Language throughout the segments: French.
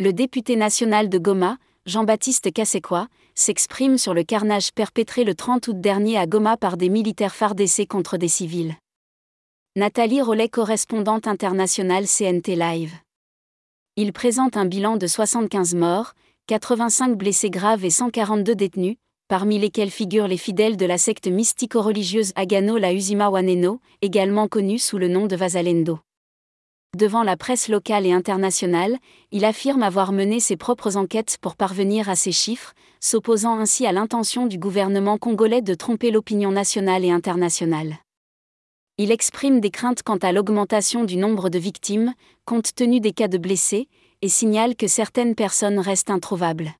Le député national de Goma, Jean-Baptiste Kassekwa, s'exprime sur le carnage perpétré le 30 août dernier à Goma par des militaires FARDC contre des civils. Nathalie Rollet, correspondante internationale CNT Live. Il présente un bilan de 75 morts, 85 blessés graves et 142 détenus, parmi lesquels figurent les fidèles de la secte mystico-religieuse Agano la Usima Waneno, également connue sous le nom de Vasalendo. Devant la presse locale et internationale, il affirme avoir mené ses propres enquêtes pour parvenir à ces chiffres, s'opposant ainsi à l'intention du gouvernement congolais de tromper l'opinion nationale et internationale. Il exprime des craintes quant à l'augmentation du nombre de victimes, compte tenu des cas de blessés, et signale que certaines personnes restent introuvables.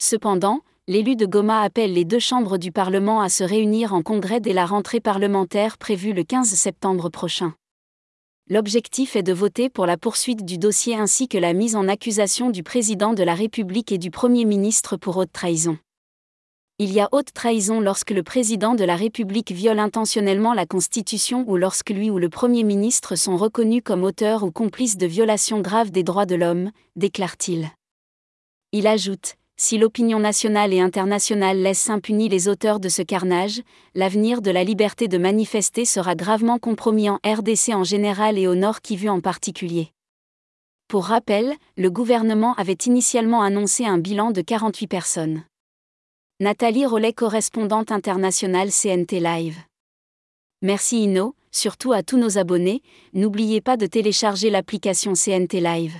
Cependant, l'élu de Goma appelle les deux chambres du Parlement à se réunir en congrès dès la rentrée parlementaire prévue le 15 septembre prochain. L'objectif est de voter pour la poursuite du dossier ainsi que la mise en accusation du président de la République et du Premier ministre pour haute trahison. Il y a haute trahison lorsque le président de la République viole intentionnellement la Constitution ou lorsque lui ou le Premier ministre sont reconnus comme auteurs ou complices de violations graves des droits de l'homme, déclare-t-il. Il ajoute si l'opinion nationale et internationale laisse impunis les auteurs de ce carnage, l'avenir de la liberté de manifester sera gravement compromis en RDC en général et au Nord Kivu en particulier. Pour rappel, le gouvernement avait initialement annoncé un bilan de 48 personnes. Nathalie Rollet, correspondante internationale CNT Live. Merci Inno, surtout à tous nos abonnés, n'oubliez pas de télécharger l'application CNT Live.